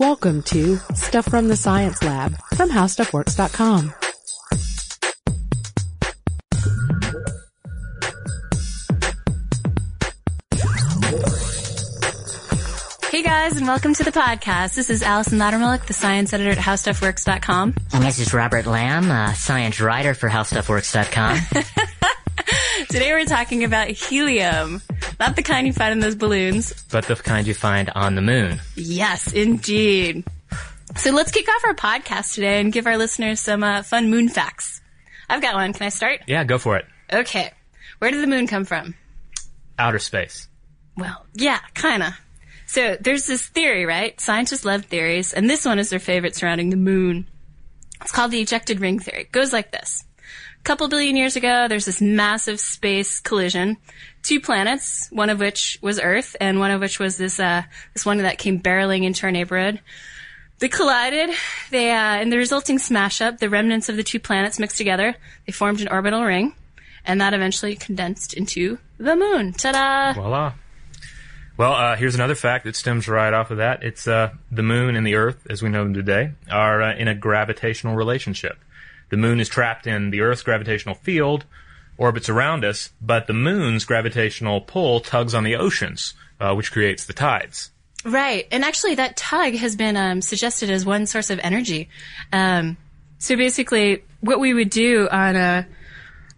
Welcome to Stuff from the Science Lab from HowStuffWorks.com. Hey guys, and welcome to the podcast. This is Allison Loudermilk, the science editor at HowStuffWorks.com. And this is Robert Lamb, a science writer for HowStuffWorks.com. Today we're talking about helium. Not the kind you find in those balloons. but the kind you find on the moon. Yes, indeed. So let's kick off our podcast today and give our listeners some uh, fun moon facts. I've got one. Can I start? Yeah, go for it. Okay. Where did the moon come from? Outer space. Well, yeah, kinda. So there's this theory, right? Scientists love theories, and this one is their favorite surrounding the moon. It's called the ejected ring theory. It goes like this. Couple billion years ago, there's this massive space collision. Two planets, one of which was Earth, and one of which was this, uh, this one that came barreling into our neighborhood. They collided. They, uh, in the resulting smash up, the remnants of the two planets mixed together. They formed an orbital ring, and that eventually condensed into the moon. Ta-da! Voila. Well, uh, here's another fact that stems right off of that. It's uh, the moon and the Earth, as we know them today, are uh, in a gravitational relationship. The moon is trapped in the Earth's gravitational field, orbits around us, but the moon's gravitational pull tugs on the oceans, uh, which creates the tides. Right, and actually, that tug has been um, suggested as one source of energy. Um, so basically, what we would do on a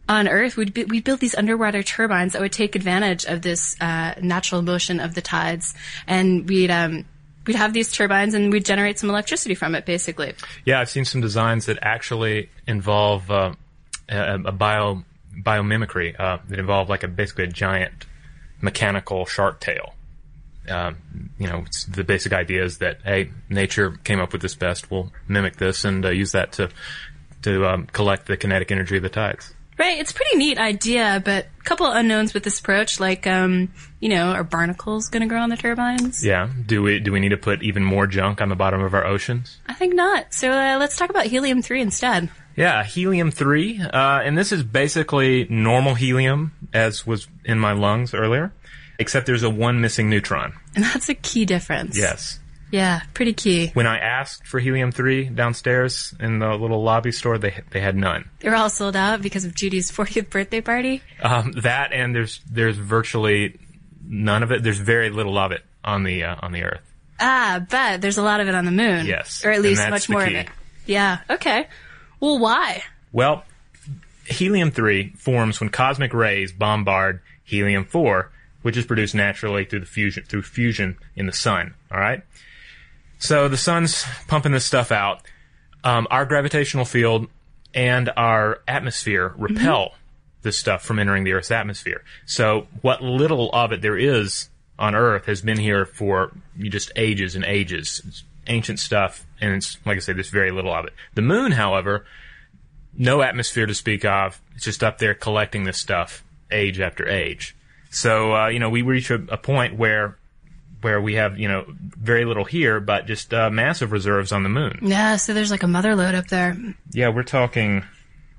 on Earth, we'd be, we'd build these underwater turbines that would take advantage of this uh, natural motion of the tides, and we'd um, we'd have these turbines and we'd generate some electricity from it, basically. Yeah, I've seen some designs that actually involve uh, a, a bio biomimicry uh, that involve like a basically a giant mechanical shark tail. Um, you know, the basic idea is that hey, nature came up with this best. We'll mimic this and uh, use that to to um, collect the kinetic energy of the tides. Right, it's a pretty neat idea, but a couple of unknowns with this approach, like um, you know, are barnacles going to grow on the turbines? Yeah. Do we do we need to put even more junk on the bottom of our oceans? I think not. So uh, let's talk about helium three instead. Yeah, helium three, uh, and this is basically normal helium, as was in my lungs earlier, except there's a one missing neutron. And that's a key difference. Yes. Yeah, pretty key. When I asked for helium three downstairs in the little lobby store, they they had none. They were all sold out because of Judy's 40th birthday party. Um, that and there's there's virtually none of it. There's very little of it on the uh, on the Earth. Ah, but there's a lot of it on the moon. Yes, Or at least much more key. of it. Yeah, okay. Well, why? Well, helium 3 forms when cosmic rays bombard helium 4, which is produced naturally through the fusion through fusion in the sun, all right? So the sun's pumping this stuff out. Um, our gravitational field and our atmosphere repel this stuff from entering the Earth's atmosphere. So what little of it there is on Earth has been here for just ages and ages. It's ancient stuff, and it's like I say, there's very little of it. The moon, however, no atmosphere to speak of. It's just up there collecting this stuff age after age. So uh, you know, we reach a, a point where where we have you know very little here, but just uh, massive reserves on the moon. Yeah, so there's like a mother lode up there. Yeah, we're talking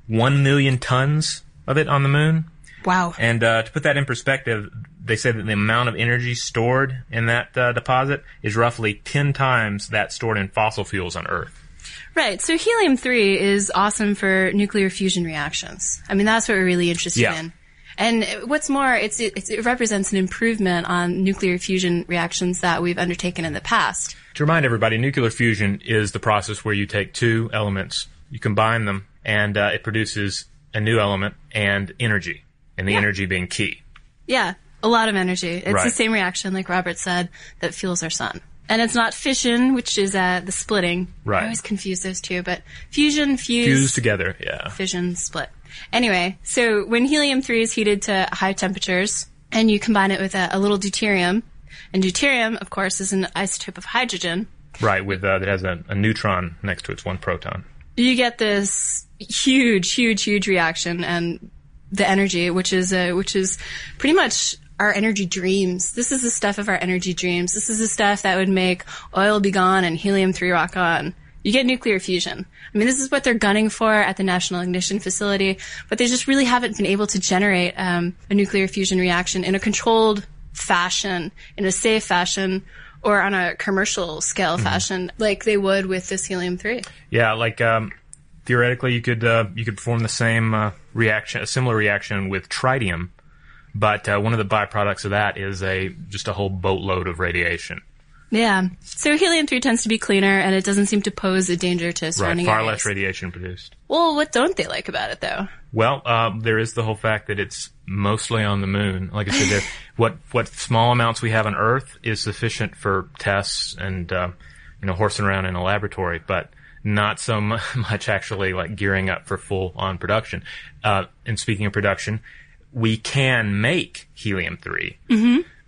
one million tons of it on the moon. Wow. And uh, to put that in perspective, they say that the amount of energy stored in that uh, deposit is roughly ten times that stored in fossil fuels on Earth. Right, so helium 3 is awesome for nuclear fusion reactions. I mean, that's what we're really interested Yeah. in. And what's more, it's, it, it represents an improvement on nuclear fusion reactions that we've undertaken in the past. To remind everybody, nuclear fusion is the process where you take two elements, you combine them, and uh, it produces a new element and energy, and the energy being key. Yeah, a lot of energy. It's the same reaction, like Robert said, that fuels our sun. And it's not fission, which is uh, the splitting. Right. I always confuse those two, but fusion, fuse, Fused together, yeah. fission, split. Anyway, so when helium-3 is heated to high temperatures, and you combine it with a, a little deuterium, and deuterium, of course, is an isotope of hydrogen, Right, with uh, that has a, a neutron next to its one proton. you get this huge, huge, huge reaction and the energy, which is uh, which is pretty much our energy dreams. This is the stuff of our energy dreams. This is the stuff that would make oil be gone and helium three rock on. You get nuclear fusion. I mean, this is what they're gunning for at the National Ignition Facility, but they just really haven't been able to generate um, a nuclear fusion reaction in a controlled fashion, in a safe fashion, or on a commercial scale Mm-hmm. fashion like they would with this helium 3. Yeah, like um, theoretically, you could uh, you could perform the same uh, reaction, a similar reaction with tritium, but uh, one of the byproducts of that is a just a whole boatload of radiation. Yeah. So helium 3 tends to be cleaner and it doesn't seem to pose a danger to Right, surrounding far areas. less radiation produced. Well, what don't they like about it though? Well, um, there is the whole fact that it's mostly on the moon. Like I said, there, what what small amounts we have on Earth is sufficient for tests and uh, you know horsing around in a laboratory, but not so much actually like gearing up for full on production. Uh, and speaking of production, we can make helium 3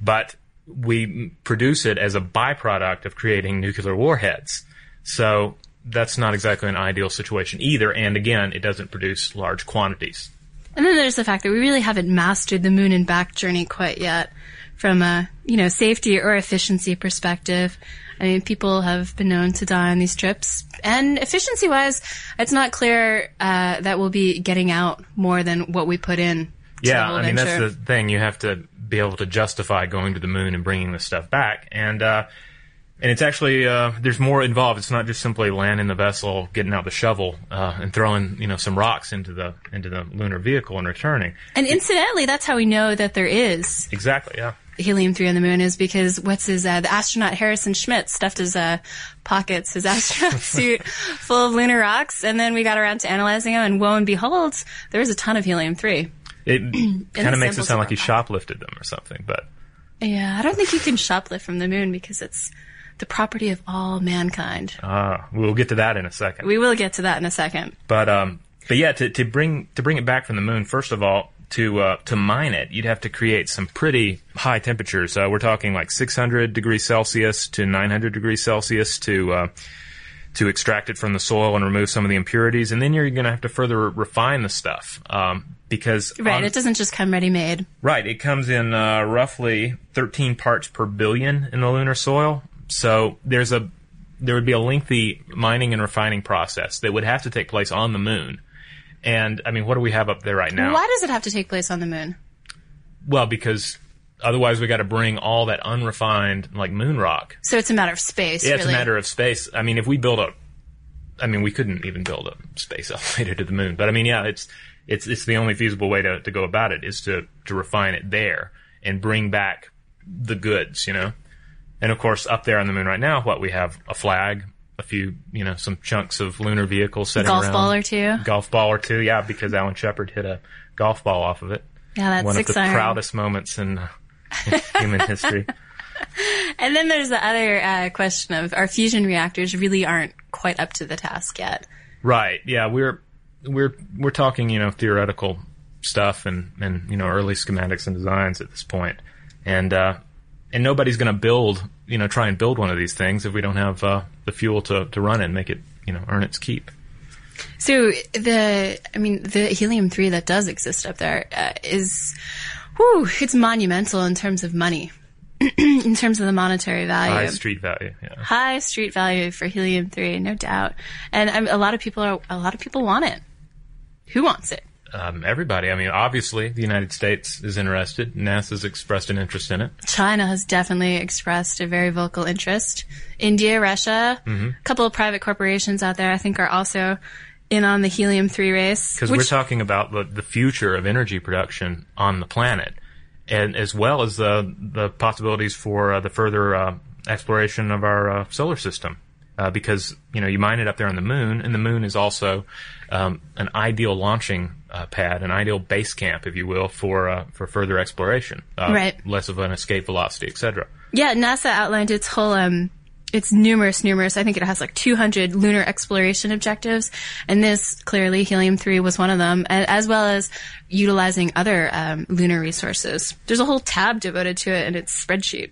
but we produce it as a byproduct of creating nuclear warheads. So that's not exactly an ideal situation either. And again, it doesn't produce large quantities. And then there's the fact that we really haven't mastered the moon and back journey quite yet from a, you know, safety or efficiency perspective. I mean, people have been known to die on these trips. And efficiency wise, it's not clear uh, that we'll be getting out more than what we put in. Yeah, I mean that's the thing. You have to be able to justify going to the moon and bringing this stuff back, and uh, and it's actually uh, there's more involved. It's not just simply landing the vessel, getting out the shovel, uh, and throwing you know some rocks into the into the lunar vehicle and returning. And incidentally, that's how we know that there is Exactly. Yeah. helium three on the moon is because what's his uh, the astronaut Harrison Schmitt stuffed his uh, pockets, his astronaut suit full of lunar rocks, and then we got around to analyzing them, and lo and behold, there was a ton of helium three. It kind of makes it sound like he shoplifted them or something, but Yeah, I don't think you can shoplift from the moon because it's the property of all mankind. uh, we'll get to that in a second. We will get to that in a second. But um, but yeah, to, to bring to bring it back from the moon, first of all, to uh, to mine it, you'd have to create some pretty high temperatures. Uh, we're talking like 600 degrees Celsius to 900 degrees Celsius to uh, to extract it from the soil and remove some of the impurities, and then you're going to have to further refine the stuff um, because Right, on- it doesn't just come ready made. Right. It comes in uh, roughly 13 parts per billion in the lunar soil. So there's a there would be a lengthy mining and refining process that would have to take place on the moon. And I mean, what do we have up there right now? Why does it have to take place on the moon? Well, because otherwise we got to bring all that unrefined like moon rock. So it's a matter of space. Yeah, it's a matter of space. I mean, if we build a, I mean, we couldn't even build a space elevator to the moon. But I mean, yeah, it's it's it's the only feasible way to, to go about it is to to refine it there and bring back the goods, you know. And of course, up there on the moon right now, what we have a flag, a few, you know, some chunks of lunar vehicles sitting golf around. ball or two. Golf ball or two, yeah, because Alan Shepard hit a golf ball off of it. Yeah, that's One of the iron. proudest moments uh, in human history. And then there's the other uh, question of our fusion reactors really aren't quite up to the task yet. Right. Yeah, we're we're we're talking, you know, theoretical stuff and and you know, early schematics and designs at this point. And uh and nobody's going to build, you know, try and build one of these things if we don't have uh the fuel to to run it and make it, you know, earn its keep. So the, I mean, the helium three that does exist up there uh, is, whew, it's monumental in terms of money, in terms of the monetary value. High street value. Yeah. High street value for helium three, no doubt. And um, a lot of people are, a lot of people want it. Who wants it? Um, everybody. I mean, obviously, the United States is interested. NASA's expressed an interest in it. China has definitely expressed a very vocal interest. India, Russia, Mm-hmm. a couple of private corporations out there, I think, are also in on the helium three race. Because we're talking about the, the future of energy production on the planet, and as well as the the possibilities for uh, the further uh, exploration of our uh, solar system. Uh, because you know you mine it up there on the moon, and the moon is also um, an ideal launching uh, pad, an ideal base camp, if you will, for uh, for further exploration. Uh, Right. Less of an escape velocity, etc. Yeah, NASA outlined its whole, um, its numerous, numerous, I think it has like 200 lunar exploration objectives. And this, clearly, helium-3 was one of them, as well as utilizing other, um, lunar resources. There's a whole tab devoted to it in its spreadsheet.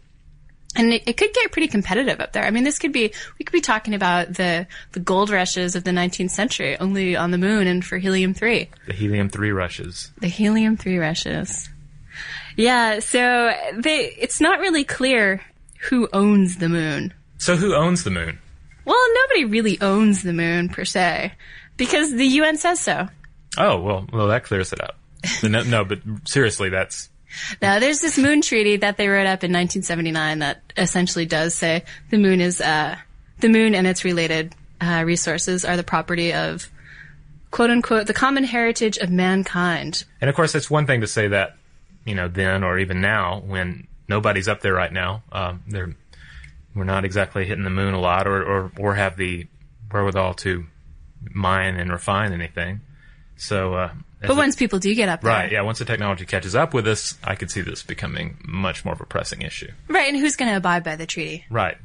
And it, it could get pretty competitive up there. I mean, this could be, we could be talking about the, the gold rushes of the 19th century, only on the moon and for helium-3 The helium three rushes. the helium three rushes. Yeah, so they it's not really clear who owns the moon. So who owns the moon? Well, nobody really owns the moon per se because the UN says so. Oh well, well that clears it up. no, no, but seriously, that's Now, there's this moon treaty that they wrote up in 1979 that essentially does say the moon is, uh, the moon and its related, uh, resources are the property of, quote unquote, the common heritage of mankind. And of course, it's one thing to say that, you know, then or even now when nobody's up there right now. Um, they're, we're not exactly hitting the moon a lot or, or, or have the wherewithal to mine and refine anything. So, uh, But it- once people do get up there. Right, yeah. Once the technology catches up with us, I could see this becoming much more of a pressing issue. Right, and who's going to abide by the treaty? Right.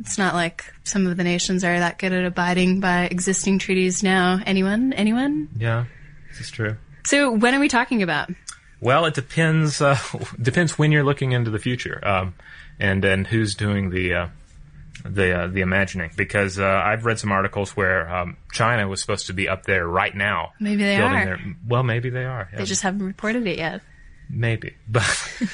It's not like some of the nations are that good at abiding by existing treaties now. Anyone? Anyone? Yeah, this is true. So when are we talking about? Well, it depends. Uh, depends when you're looking into the future, um, and and who's doing the uh, the uh, the imagining. Because uh, I've read some articles where um, China was supposed to be up there right now. Maybe they are. Their, well, maybe they are. yeah. They just haven't reported it yet. Maybe, but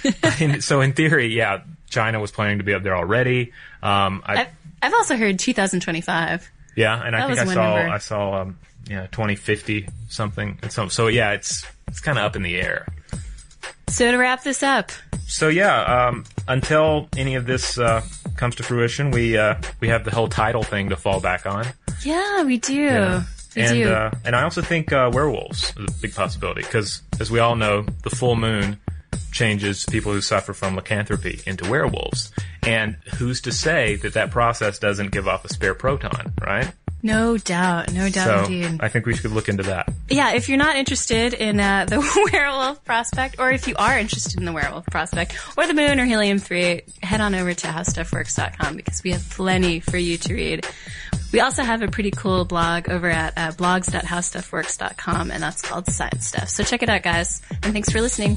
in, so in theory, yeah, China was planning to be up there already. Um, I, I've, I've also heard 2025. yeah, and I think I saw number. I saw um, yeah, 2050 something. So, so yeah, it's it's kind of up in the air. So to wrap this up, So yeah, um, until any of this uh, comes to fruition, we uh, we have the whole tidal thing to fall back on. yeah, we do. Yeah. We and do. Uh, and I also think uh, werewolves is a big possibility because, as we all know, the full moon changes people who suffer from lycanthropy into werewolves. And who's to say that that process doesn't give off a spare proton, right? No doubt, no doubt so indeed. I think we should look into that. yeah, if you're not interested in uh, the werewolf prospect, or if you are interested in the werewolf prospect, or the moon or helium-3, head on over to howstuffworks.com because we have plenty for you to read. We also have a pretty cool blog over at uh, blogs.howstuffworks.com, and that's called Science Stuff. So check it out, guys, and thanks for listening.